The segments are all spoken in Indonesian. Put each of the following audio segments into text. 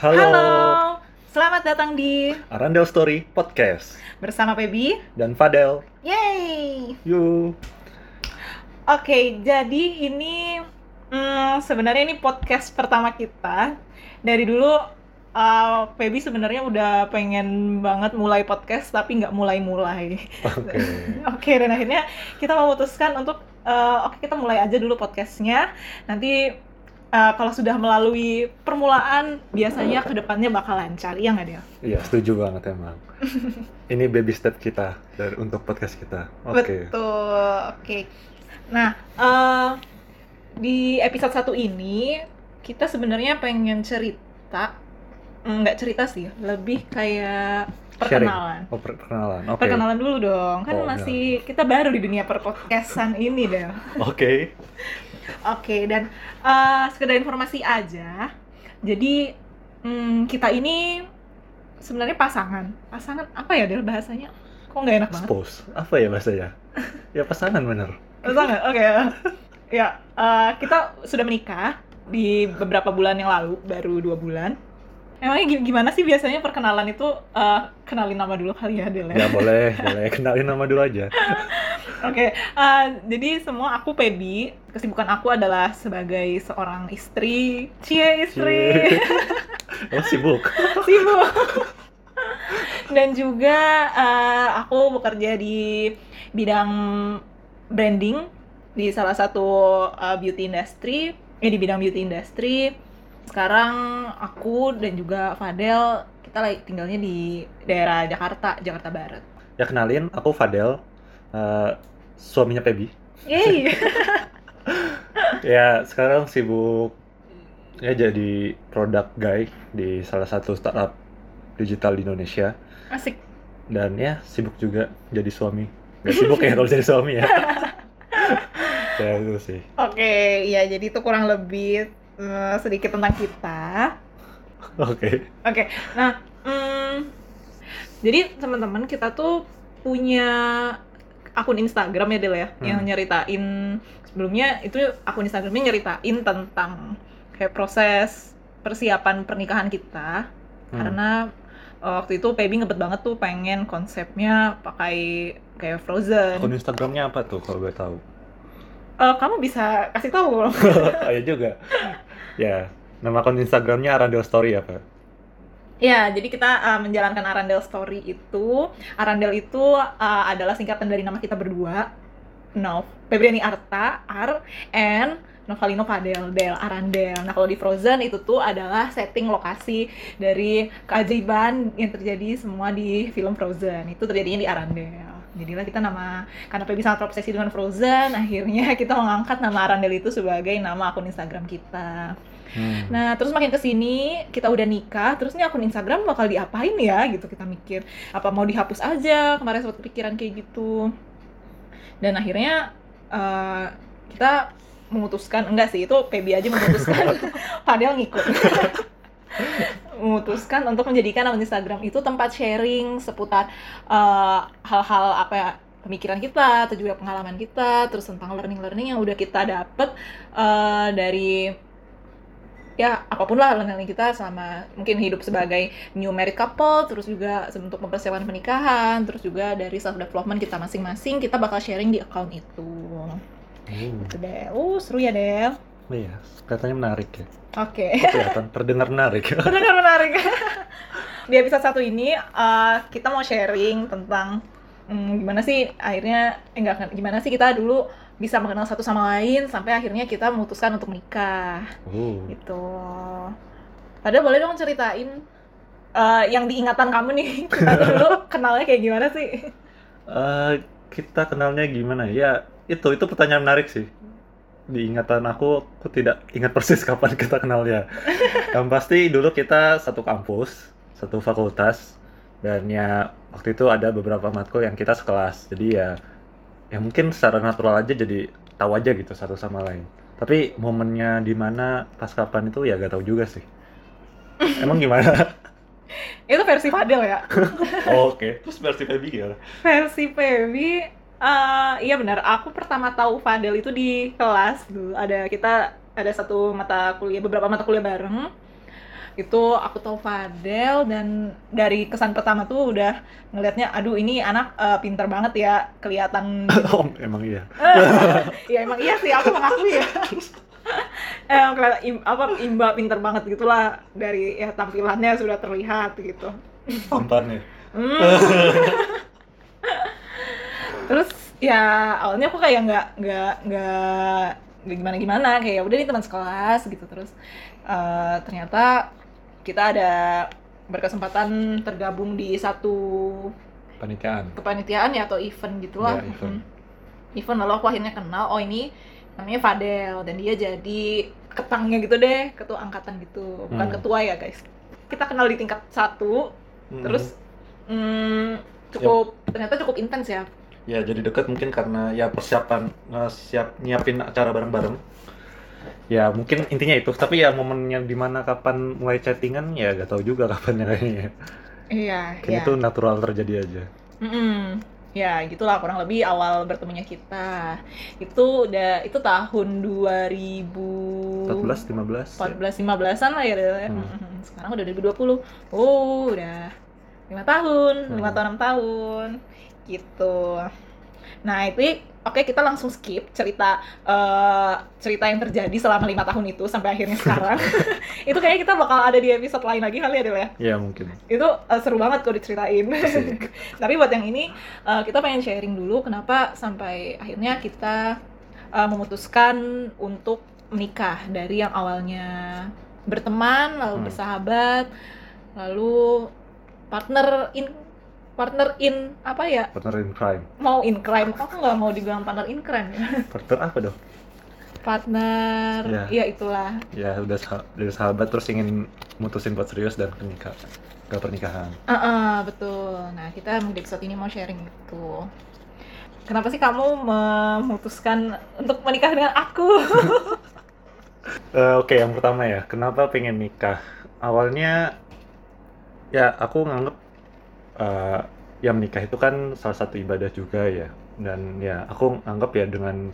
Halo. Halo, selamat datang di Arandel Story Podcast bersama Pebi. dan Fadel. Yeay. Yuk. Oke, jadi ini hmm, sebenarnya ini podcast pertama kita. Dari dulu uh, Pebi sebenarnya udah pengen banget mulai podcast tapi nggak mulai-mulai. Oke. Oke, dan akhirnya kita memutuskan untuk uh, oke kita mulai aja dulu podcastnya. Nanti uh, kalau sudah melalui permulaan biasanya ke depannya bakal lancar, iya nggak dia? Iya, setuju banget emang. Ini baby step kita dari untuk podcast kita. Oke. Betul. Oke. Nah, eh, di episode satu ini kita sebenarnya pengen cerita mm, nggak cerita sih, lebih kayak Sharing. perkenalan. Oh, perkenalan. Oke. Perkenalan dulu dong. Kan Oh, masih kita baru di dunia perpodcastan ini deh. Oke. Oke, dan eh, sekedar informasi aja. Jadi mm, kita ini sebenarnya pasangan. Pasangan apa ya Del bahasanya? Kok nggak enak banget? Expose. Apa ya bahasanya? Ya pasangan bener. Pasangan, oke. Ya, eh, kita sudah menikah di beberapa bulan yang lalu, baru dua bulan. Emangnya gi- gimana sih biasanya perkenalan itu eh, kenalin nama dulu kali ya, Del? ya? Ya boleh, boleh. Kenalin nama dulu aja. Oke, eh, jadi semua aku Pebi. Kesibukan aku adalah sebagai seorang istri. Cie istri. Oh, sibuk. Sibuk. Dan juga eh, aku bekerja di bidang branding di salah satu eh, beauty industry, eh di bidang beauty industry. Sekarang aku dan juga Fadel kita lagi tinggalnya di daerah Jakarta, Jakarta Barat. Ya kenalin, aku Fadel. eh, suaminya Pebi. Yeay. Ya, sekarang sibuk ya jadi product guy di salah satu startup digital di Indonesia. Asik. dan ya sibuk juga jadi suami nggak sibuk ya kalau jadi suami ya ya itu sih Oke, ya jadi itu kurang lebih eh, sedikit tentang kita. oke Oke, nah, mm, jadi teman-teman kita tuh punya akun Instagram ya Del ya, Hmm. yang nyeritain sebelumnya itu akun Instagramnya nyeritain tentang kayak proses persiapan pernikahan kita, Hmm. karena eh, waktu itu Pebi ngebet banget tuh pengen konsepnya pakai kayak Frozen. akun Instagramnya apa tuh kalau gue tahu Eh, kamu bisa kasih tahu. Ayo juga ya nama akun Instagramnya Arandel Story apa Ya, jadi kita uh, menjalankan Arandel Story itu. Arandel itu uh, adalah singkatan dari nama kita berdua. Nov, Febriani Arta, Ar, and Novalino Fadel, Del, Arandel. Nah, kalau di Frozen itu tuh adalah setting lokasi dari keajaiban yang terjadi semua di film Frozen. Itu terjadinya di Arandel. Jadilah kita nama, karena Feby sangat terobsesi dengan Frozen, akhirnya kita mengangkat nama Arandel itu sebagai nama akun Instagram kita. Hmm. Nah, terus makin ke sini kita udah nikah, terus nih akun Instagram bakal diapain ya gitu kita mikir. Apa mau dihapus aja? Kemarin sempat kepikiran kayak gitu. Dan akhirnya eh, kita memutuskan enggak sih itu PB aja memutuskan Padahal ngikut memutuskan untuk menjadikan akun Instagram itu tempat sharing seputar eh, hal-hal apa ya pemikiran kita atau juga pengalaman kita terus tentang learning-learning yang udah kita dapet eh, dari ya apa pun lah learning kita selama mungkin hidup sebagai new married couple terus juga untuk mempersiapkan pernikahan terus juga dari self development kita masing-masing kita bakal sharing di account itu. Hmm. gitu deh uh seru ya Del iya katanya menarik ya. Oke. Kelihatan terdengar menarik. Benar menarik. Di episode satu ini eh, kita mau sharing tentang hmm, gimana sih akhirnya eh, enggak gimana sih kita dulu bisa mengenal satu sama lain sampai akhirnya kita memutuskan untuk menikah. Uh. gitu. Padahal boleh dong ceritain eh, yang diingatan kamu nih kita dulu kenalnya kayak gimana sih? Eh, kita kenalnya gimana ya? Itu itu pertanyaan menarik sih di ingatan aku aku tidak ingat persis kapan kita kenalnya. Yang pasti dulu kita satu kampus satu fakultas dan ya waktu itu ada beberapa matkul yang kita sekelas. Jadi ya ya mungkin secara natural aja jadi tahu aja gitu satu sama lain. Tapi momennya di mana pas kapan itu ya gak tahu juga sih. Emang gimana? Itu versi Fadel ya. oh, oke. Terus versi Feby gimana? Versi Pebi eh, iya benar. Aku pertama tahu Fadel itu di kelas dulu. Ada kita ada satu mata kuliah, beberapa mata kuliah bareng. itu aku tahu Fadel dan dari kesan pertama tuh udah ngelihatnya aduh ini anak eh, pinter banget ya kelihatan oh, emang iya. ya emang iya sih aku mengakui ya emang kelihatan im- apa imba pinter banget gitulah dari ya tampilannya sudah terlihat gitu Tampannya. Hmm. Terus ya awalnya aku kayak nggak nggak nggak nggak gimana gimana kayak ya udah nih teman sekelas gitu terus eh, ternyata kita ada berkesempatan tergabung di satu Panikaan. kepanitiaan ya atau event gitulah Ya, event. Mm. event lalu aku akhirnya kenal oh ini namanya Fadel dan dia jadi ketangnya gitu deh ketua angkatan gitu bukan Hmm. ketua ya guys kita kenal di tingkat satu Hmm. terus mm, cukup ternyata cukup intens ya ya jadi dekat mungkin karena ya persiapan eh, siap nyiapin acara bareng-bareng. Ya mungkin intinya itu. Tapi ya momennya di mana kapan mulai chattingan ya gak tahu juga kapannya kayaknya. iya Kayaknya iya itu natural terjadi aja. Mm-mm. ya gitulah kurang lebih awal bertemunya kita itu udah itu tahun 2000 14, 15. ya. 14 15-an lah ya ya. Hmm. Sekarang udah 2020 oh udah lima tahun lima Hmm. tahun enam tahun gitu. Nah itu oke kita langsung skip cerita eh, cerita yang terjadi selama lima tahun itu sampai akhirnya sekarang. Itu kayaknya kita bakal ada di episode lain lagi kali ya Del ya? Ya mungkin. itu eh, seru banget kok diceritain. Tapi buat yang ini eh, kita pengen sharing dulu kenapa sampai akhirnya kita eh, memutuskan untuk menikah dari yang awalnya berteman lalu Hmm. bersahabat lalu partner in partner in apa ya Partner in crime. mau in crime aku nggak mau dibilang partner in crime ya Partner apa dong? partner Ya. ya itulah Ya udah sah- dari sahabat terus ingin mutusin buat serius dan ke nikah. Ke pernikahan. Ah, ah, betul. Nah, kita di episode ini mau sharing itu. Kenapa sih kamu memutuskan untuk menikah dengan aku? Eh, Oke, yang pertama ya, kenapa pengen nikah? Awalnya, ya aku nganggep eh, ya menikah itu kan salah satu ibadah juga ya, dan ya aku anggap ya dengan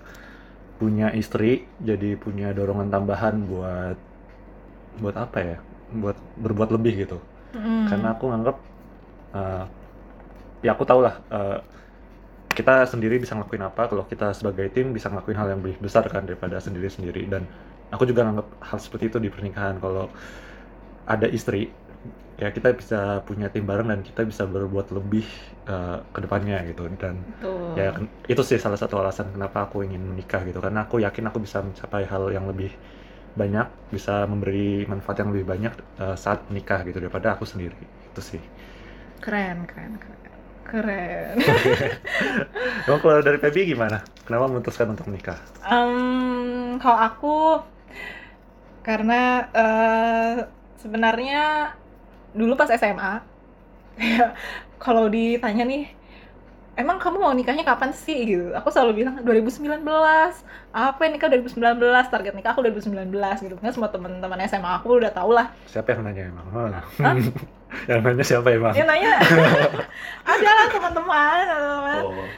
punya istri jadi punya dorongan tambahan buat buat apa ya? Buat berbuat lebih gitu. Hmm. Karena aku nganggep eh, ya aku tau lah eh, kita sendiri bisa ngelakuin apa kalau kita sebagai tim bisa ngelakuin hal yang lebih besar kan daripada sendiri-sendiri dan aku juga nganggap hal seperti itu di pernikahan kalau ada istri ya kita bisa punya tim bareng dan kita bisa berbuat lebih eh, ke depannya gitu dan Betul. ya itu sih salah satu alasan kenapa aku ingin menikah gitu karena aku yakin aku bisa mencapai hal yang lebih banyak bisa memberi manfaat yang lebih banyak eh, saat menikah gitu daripada aku sendiri itu sih Keren, keren, keren. Keren. Emang kalau dari Feby gimana? Kenapa memutuskan untuk menikah? Em, kalau aku karena eh, sebenarnya dulu pas SMA kalau ditanya nih emang kamu mau nikahnya kapan sih? Gitu. Aku selalu bilang 2019 apa yang nikah 2019 target nikah aku 2019 gitu. Kan semua teman-teman SMA aku udah tau lah. Siapa yang nanya emang? Hah? yang nanya siapa emang? dia nanya? Ada lah teman-teman teman-teman. Oh.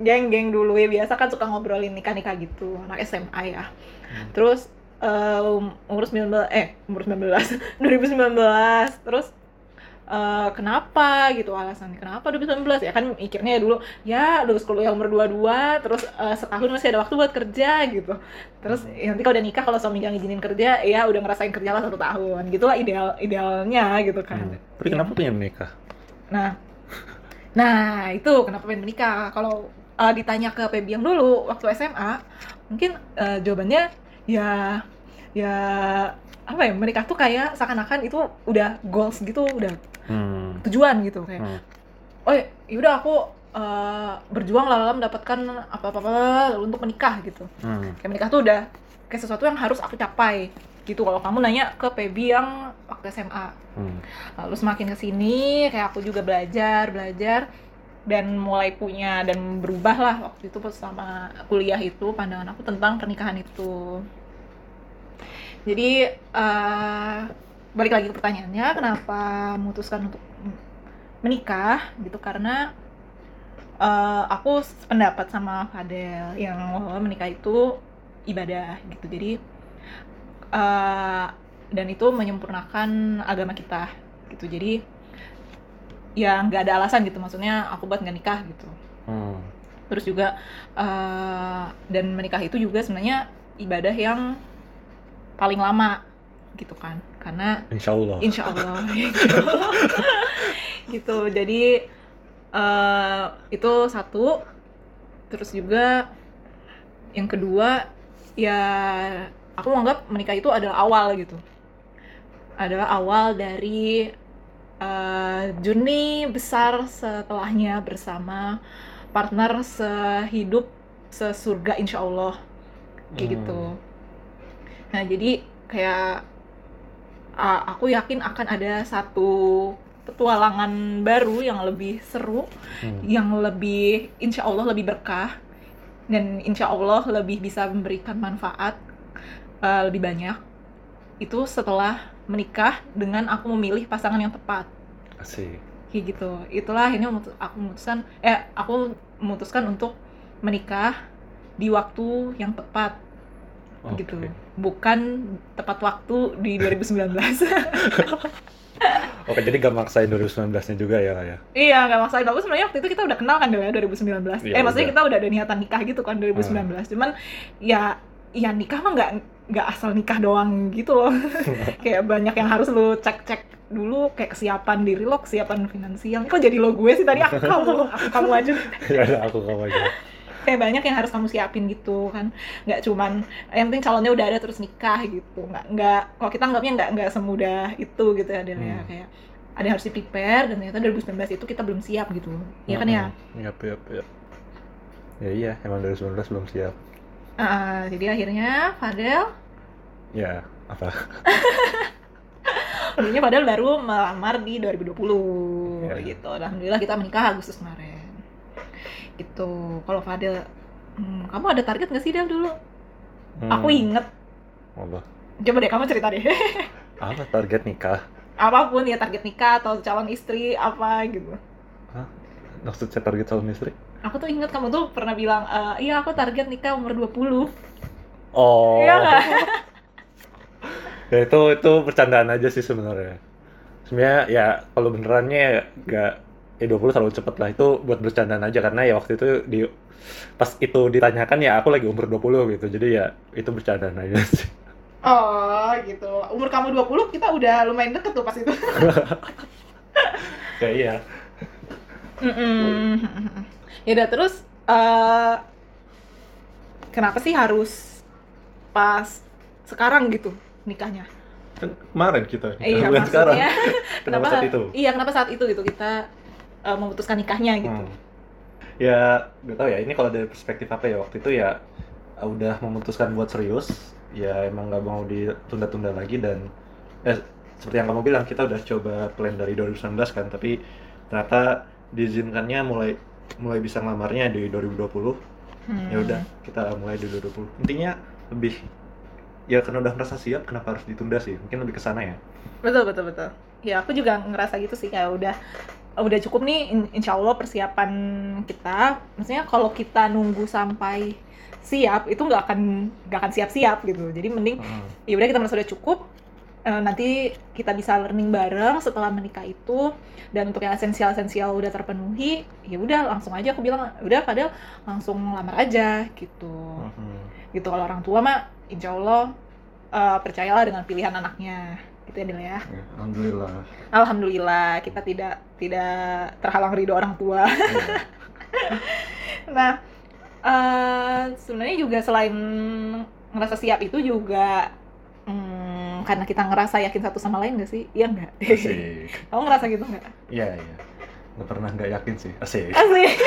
geng-geng dulu ya. Biasa kan suka ngobrolin nikah-nikah gitu anak SMA ya. Hmm. terus um, umur 19 eh umur 19 2019 terus eh, kenapa gitu alasan kenapa 2019 ya kan mikirnya dulu ya lulus kuliah umur 22 terus eh, setahun masih ada waktu buat kerja gitu terus ya, nanti kalau udah nikah kalau suami nggak ngizinin kerja ya udah ngerasain kerja lah satu tahun gitulah ideal idealnya gitu kan Hmm. Tapi Iya. kenapa pengen menikah? Nah, nah itu kenapa pengen menikah? Kalau uh, ditanya ke Pebi yang dulu waktu SMA, mungkin uh, jawabannya ya ya apa ya menikah tuh kayak seakan-akan itu udah goals gitu, udah Hmm. tujuan gitu kayak. Hmm. Oh ya udah aku uh, berjuang lah mendapatkan apa-apa untuk menikah gitu. Hmm. Kayak menikah tuh udah kayak sesuatu yang harus aku capai gitu. Kalau kamu nanya ke Pebi yang waktu SMA, Hmm. lalu semakin ke sini kayak aku juga belajar belajar dan mulai punya dan berubah lah waktu itu pas sama kuliah itu pandangan aku tentang pernikahan itu jadi eh, balik lagi ke pertanyaannya kenapa memutuskan untuk menikah gitu? Karena eh, aku sependapat sama Fadel yang bahwa menikah itu ibadah gitu. Jadi eh, dan itu menyempurnakan agama kita gitu. Jadi ya nggak ada alasan gitu. Maksudnya aku buat nggak nikah gitu. Hmm. terus juga eh, dan menikah itu juga sebenarnya ibadah yang paling lama gitu kan karena Insya Allah. insya Allah gitu, gitu. jadi eh, itu satu terus juga yang kedua ya aku menganggap menikah itu adalah awal gitu adalah awal dari eh, journey besar setelahnya bersama partner sehidup sesurga insya Allah kayak Hmm. gitu nah jadi kayak a- aku yakin akan ada satu petualangan baru yang lebih seru Hmm. yang lebih insya Allah lebih berkah dan insya Allah lebih bisa memberikan manfaat uh, lebih banyak itu setelah menikah dengan aku memilih pasangan yang tepat Asik. kayak gitu itulah akhirnya memutu- aku memutuskan eh aku memutuskan untuk menikah di waktu yang tepat Oke. gitu bukan tepat waktu di 2019 Oke, jadi gak maksain 2019-nya juga ya, ya. Iya, nggak maksain. Aku sebenarnya waktu itu kita udah kenal kan Del, ya 2019. Iya, eh, maksudnya udah. kita udah ada niatan nikah gitu kan 2019. Cuman ya ya nikah mah nggak nggak asal nikah doang gitu loh. kayak banyak yang harus lu cek-cek dulu kayak kesiapan diri lo, kesiapan finansial. Kok jadi lo gue sih tadi aku kamu, aku kamu aja. ya udah aku kamu aja. Kayak banyak yang harus kamu siapin gitu kan. Nggak cuman yang penting calonnya udah ada terus nikah gitu. Nggak nggak kalau kita anggapnya nggak nggak semudah itu gitu ya Del ya Hmm. kayak ada yang harus di prepare dan ternyata 2019 itu kita belum siap gitu. Iya kan ya? Yap, yap, yap. Ya iya, emang 2019 belum siap. Ah, jadi akhirnya Fadel, Ya, apa? akhirnya Fadel baru melamar di 2020 Ya. gitu. Alhamdulillah kita menikah Agustus kemarin. Gitu. Kalau Fadel, hmm, kamu ada target nggak sih Del dulu? Hmm, Aku inget. apa? Coba deh kamu cerita deh. Apa target nikah? Apa pun ya target nikah atau calon istri apa gitu. Maksudnya target calon istri? Aku tuh inget kamu tuh pernah bilang, "Eh, iya aku target nikah umur 20 Oh. Iya ya itu itu bercandaan aja sih sebenarnya. Sebenarnya ya kalau benerannya ya nggak ya 20 terlalu cepet lah itu buat bercandaan aja karena ya waktu itu di pas itu ditanyakan ya aku lagi umur 20 gitu. Jadi ya itu bercandaan aja sih. Oh gitu. Umur kamu 20 kita udah lumayan deket tuh pas itu. Ya iya. Ya udah terus eh kenapa sih harus pas sekarang gitu nikahnya? Kan kemarin kita. Eh, iya bukan sekarang. maksudnya Kenapa saat itu? Iya kenapa saat itu gitu kita eh, memutuskan nikahnya gitu? Hmm. Ya, nggak tahu ya. Ini kalau dari perspektif apa ya waktu itu ya uh, udah memutuskan buat serius. Ya emang nggak mau ditunda-tunda lagi dan eh, seperti yang kamu bilang kita udah coba plan dari 2019 kan, tapi ternyata diizinkannya mulai mulai bisa ngelamarnya di 2020. Hmm. Ya udah kita mulai di 2020. Intinya lebih ya karena udah merasa siap kenapa harus ditunda sih? Mungkin lebih ke sana ya. Betul betul betul. Ya aku juga ngerasa gitu sih kayak udah udah cukup nih in- insya Allah persiapan kita. Maksudnya kalau kita nunggu sampai siap itu nggak akan nggak akan siap-siap gitu. Jadi mending Hmm. ya udah kita merasa udah cukup eh, nanti kita bisa learning bareng setelah menikah itu dan untuk yang esensial esensial udah terpenuhi ya udah langsung aja aku bilang udah padahal langsung lamar aja gitu Hmm. gitu kalau orang tua mah insya Allah eh, percayalah dengan pilihan anaknya gitu ya Del ya Ya, Alhamdulillah. Alhamdulillah kita tidak tidak terhalang ridho orang tua Iya. Nah, eh, sebenarnya juga selain ngerasa siap itu juga hmm, karena kita ngerasa yakin satu sama lain gak sih? Iya nggak? Asik. Kamu ngerasa gitu nggak? Iya, iya. Nggak pernah nggak yakin sih. Asik. Asik.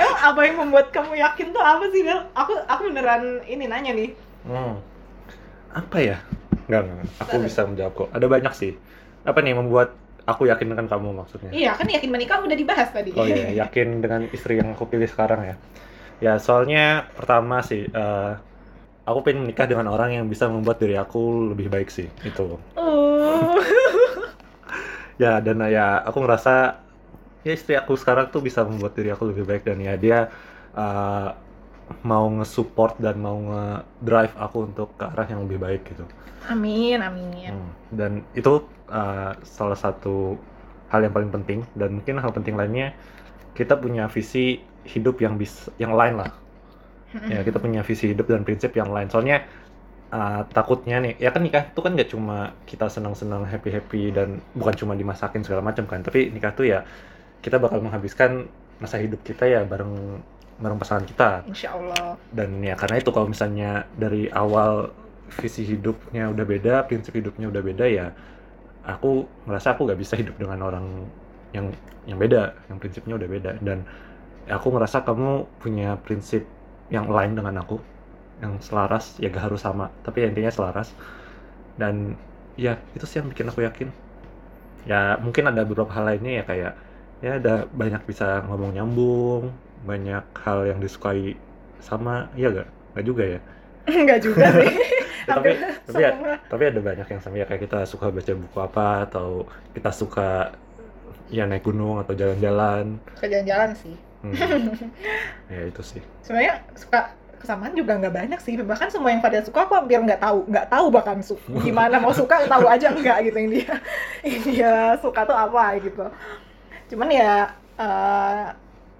Emang apa yang membuat kamu yakin tuh apa sih, Del? Aku aku beneran ini nanya nih. Hmm. Apa ya? Enggak, enggak. Aku bisa menjawab kok. Ada banyak sih. Apa nih membuat aku yakin dengan kamu maksudnya? Iya, kan yakin menikah udah dibahas tadi. Oh iya, yakin dengan istri yang aku pilih sekarang ya. Ya, soalnya pertama sih, eh, aku pengen menikah dengan orang yang bisa membuat diri aku lebih baik sih. Itu. Oh. Ya, dan ya aku ngerasa ya istri aku sekarang tuh bisa membuat diri aku lebih baik dan ya dia eh, mau nge-support dan mau nge-drive aku untuk ke arah yang lebih baik gitu. Amin, amin. Hmm, Dan itu uh, salah satu hal yang paling penting dan mungkin hal penting lainnya kita punya visi hidup yang bisa yang lain lah. Ya kita punya visi hidup dan prinsip yang lain. Soalnya uh, takutnya nih, ya kan nikah itu kan gak cuma kita senang-senang happy-happy dan bukan cuma dimasakin segala macam kan, tapi nikah tuh ya kita bakal menghabiskan masa hidup kita ya bareng bareng pasangan kita. Insya Allah. dan ya karena itu kalau misalnya dari awal visi hidupnya udah beda prinsip hidupnya udah beda ya aku ngerasa aku gak bisa hidup dengan orang yang yang beda yang prinsipnya udah beda. Dan aku ngerasa kamu punya prinsip yang lain dengan aku yang selaras ya gak harus sama tapi intinya selaras. Dan ya itu sih yang bikin aku yakin. Ya mungkin ada beberapa hal lainnya ya kayak ya ada banyak bisa ngomong nyambung banyak hal yang disukai sama iya gak? Gak juga ya Enggak juga sih. Ya, tapi tapi ya, tapi ada banyak yang sama ya kayak kita suka baca buku apa atau kita suka ya naik gunung atau jalan-jalan Suka jalan-jalan sih. Hmm. ya itu sih Sebenarnya suka kesamaan juga nggak banyak sih. Bahkan semua yang pada suka aku hampir nggak tahu, nggak tahu bahkan su gimana mau suka tahu aja enggak gitu yang dia yang dia suka tuh apa gitu. Cuman ya eh,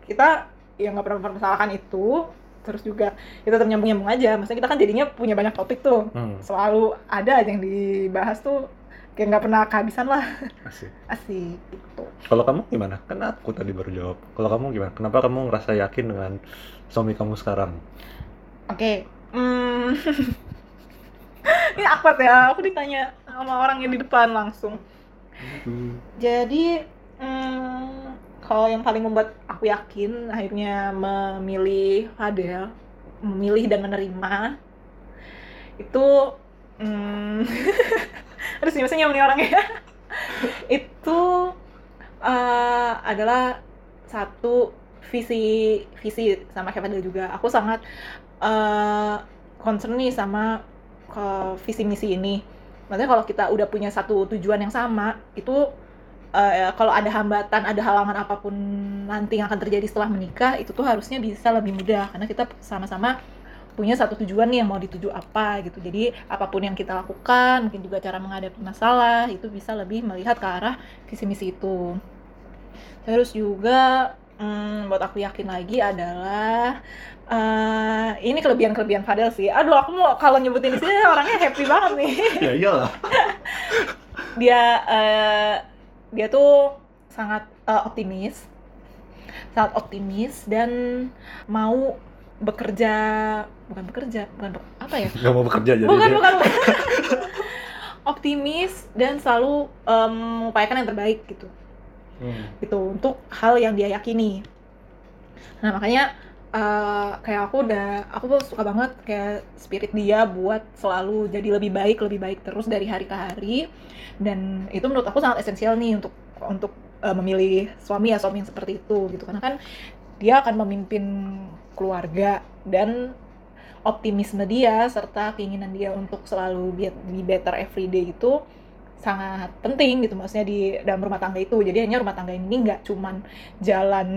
kita yang nggak pernah mempermasalahkan itu. Terus juga kita tetap nyambung-nyambung aja. Maksudnya kita kan jadinya punya banyak topik tuh. Hmm. selalu ada aja yang dibahas tuh kayak nggak pernah kehabisan lah. Asik. Asik gitu. Kalau kamu gimana? Kan aku tadi baru jawab. Kalau kamu gimana? Kenapa kamu ngerasa yakin dengan suami kamu sekarang? Oke hmm. ini awkward ya. Aku ditanya sama orang yang di depan langsung. Jadi hmm, kalau yang paling membuat aku yakin akhirnya memilih Fadel memilih dan menerima itu hmm, aduh sih maksudnya memilih orangnya. Itu eh, adalah satu visi visi sama kayak Fadel juga. Aku sangat eh, concern nih sama ke visi misi ini. Maksudnya kalau kita udah punya satu tujuan yang sama itu eh, kalau ada hambatan, ada halangan apa pun nanti yang akan terjadi setelah menikah, itu tuh harusnya bisa lebih mudah karena kita sama-sama punya satu tujuan nih yang mau dituju apa gitu. Jadi apa pun yang kita lakukan, mungkin juga cara menghadapi masalah itu bisa lebih melihat ke arah visi misi itu. Terus juga hmm, buat aku yakin lagi adalah eh, ini kelebihan-kelebihan Fadel sih. Aduh, aku mau kalau nyebutin di sini orangnya happy banget nih ya iyalah dia eh, dia tuh sangat eh, optimis. Sangat optimis dan mau bekerja bukan bekerja bukan be- apa ya? Nggak mau bekerja jadi bukan bukan, bukan. optimis dan selalu mengupayakan yang terbaik gitu. Hmm. gitu untuk hal yang dia yakini. Nah makanya eh, kayak aku udah aku tuh suka banget kayak spirit dia buat selalu jadi lebih baik lebih baik terus dari hari ke hari. Dan itu menurut aku sangat esensial nih untuk untuk eh, memilih suami ya suami yang seperti itu gitu. Karena kan dia akan memimpin keluarga dan optimisme dia serta keinginan dia untuk selalu be, be better every day itu sangat penting gitu. Maksudnya di dalam rumah tangga itu. Jadi hanya rumah tangga ini nggak cuman jalan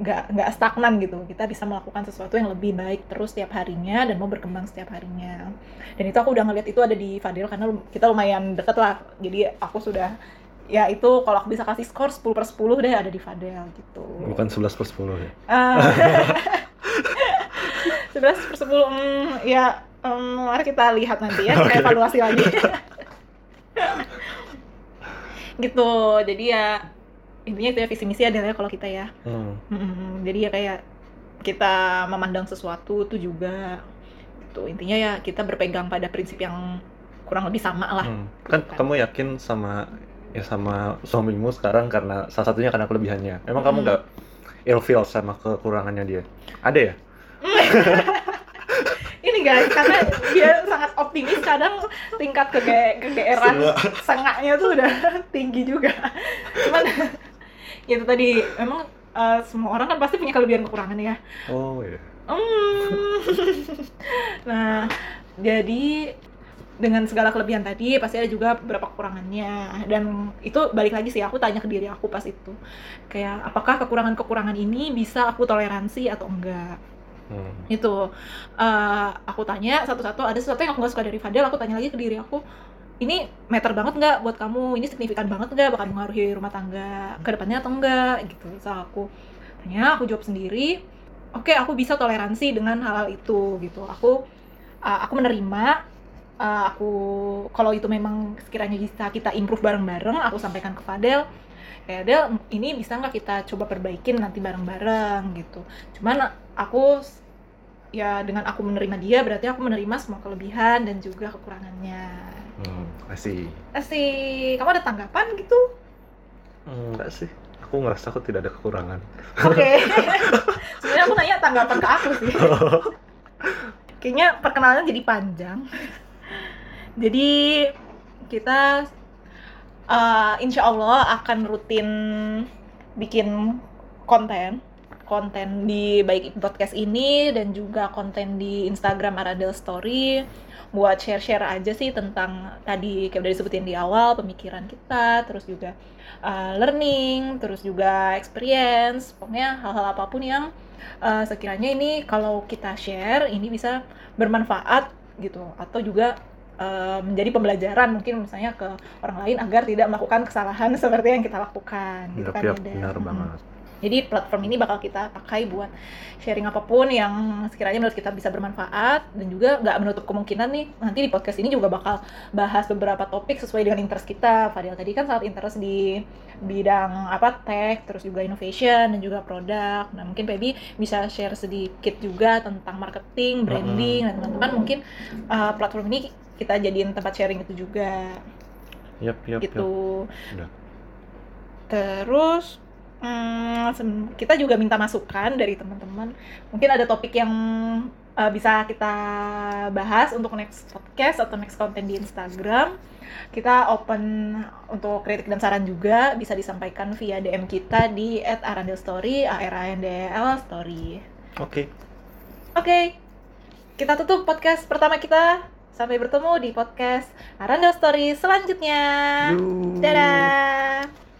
nggak nggak stagnan gitu. Kita bisa melakukan sesuatu yang lebih baik terus setiap harinya dan mau berkembang setiap harinya. Dan itu aku udah ngeliat itu ada di Fadil karena kita lumayan deket lah. Jadi aku sudah ya itu kalau aku bisa kasih skor 10 per 10 deh ada di Fadel gitu. Bukan 11 per 10 ya? Ah. 11 per 10 hmm, ya em, mari kita lihat nanti ya kita Oke. evaluasi lagi. Gitu. Jadi ya intinya itu ya visi misi adalah kalau kita ya. Hmm. Mm, jadi ya kayak kita memandang sesuatu itu juga itu intinya ya kita berpegang pada prinsip yang kurang lebih sama lah. Hmm. kan Bukan. kamu yakin sama ya sama suamimu sekarang karena salah satunya karena kelebihannya. Emang kamu Hmm. nggak ilfeel sama kekurangannya dia? Ada ya? Ini guys karena dia sangat optimis kadang tingkat kege kegeeran sengaknya tuh udah tinggi juga. Cuman itu tadi. Emang eh, semua orang kan pasti punya kelebihan kekurangan ya. Oh ya Hmm. nah jadi dengan segala kelebihan tadi pasti ada juga beberapa kekurangannya. Dan itu balik lagi sih aku tanya ke diri aku pas itu. Kayak apakah kekurangan-kekurangan ini bisa aku toleransi atau enggak? Hmm. itu. Eh, aku tanya satu-satu. Ada sesuatu yang aku nggak suka dari Fadel aku tanya lagi ke diri aku ini meter banget nggak buat kamu? Ini signifikan banget nggak? Bakal mengaruhi rumah tangga ke depannya atau enggak gitu so aku tanya aku jawab sendiri oke aku bisa toleransi dengan hal-hal itu gitu. Aku uh, aku menerima uh, aku kalau itu memang sekiranya bisa kita improve bareng-bareng aku sampaikan ke Fadel kayak Del ini bisa nggak kita coba perbaikin nanti bareng-bareng? Gitu. Cuman aku ya dengan aku menerima dia berarti aku menerima semua kelebihan dan juga kekurangannya Kasih. Asik, kamu ada tanggapan gitu? Enggak sih. Aku ngerasa aku tidak ada kekurangan. Oke. Sebenarnya aku nanya tanggapan ke aku sih. Kayaknya perkenalannya jadi panjang. jadi kita uh, insya Allah akan rutin bikin konten konten di baik podcast ini dan juga konten di Instagram Aradel Story buat share-share aja sih tentang tadi kayak udah disebutin di awal pemikiran kita terus juga uh, learning terus juga experience pokoknya hal-hal apa pun yang uh, sekiranya ini kalau kita share ini bisa bermanfaat gitu atau juga uh, menjadi pembelajaran mungkin misalnya ke orang lain agar tidak melakukan kesalahan seperti yang kita lakukan gitu Yap, kan Deda? benar banget. Jadi platform ini bakal kita pakai buat sharing apa pun yang sekiranya menurut kita bisa bermanfaat dan juga nggak menutup kemungkinan nih nanti di podcast ini juga bakal bahas beberapa topik sesuai dengan interest kita. Fadil tadi kan sangat interest di bidang apa tech, terus juga innovation dan juga produk. Nah mungkin Pebi bisa share sedikit juga tentang marketing, branding dan teman-teman mungkin uh, platform ini kita jadiin tempat sharing itu juga Yap, yap, yap. gitu. Udah. Terus hmm, kita juga minta masukan dari teman-teman. Mungkin ada topik yang uh, bisa kita bahas untuk next podcast atau next konten di Instagram. Kita open untuk kritik dan saran juga bisa disampaikan via DM kita di @arandelstory, a r a n d e l story. Oke. Oke. Kita tutup podcast pertama kita. Sampai bertemu di podcast Arandel Story selanjutnya. Yuk. Dadah.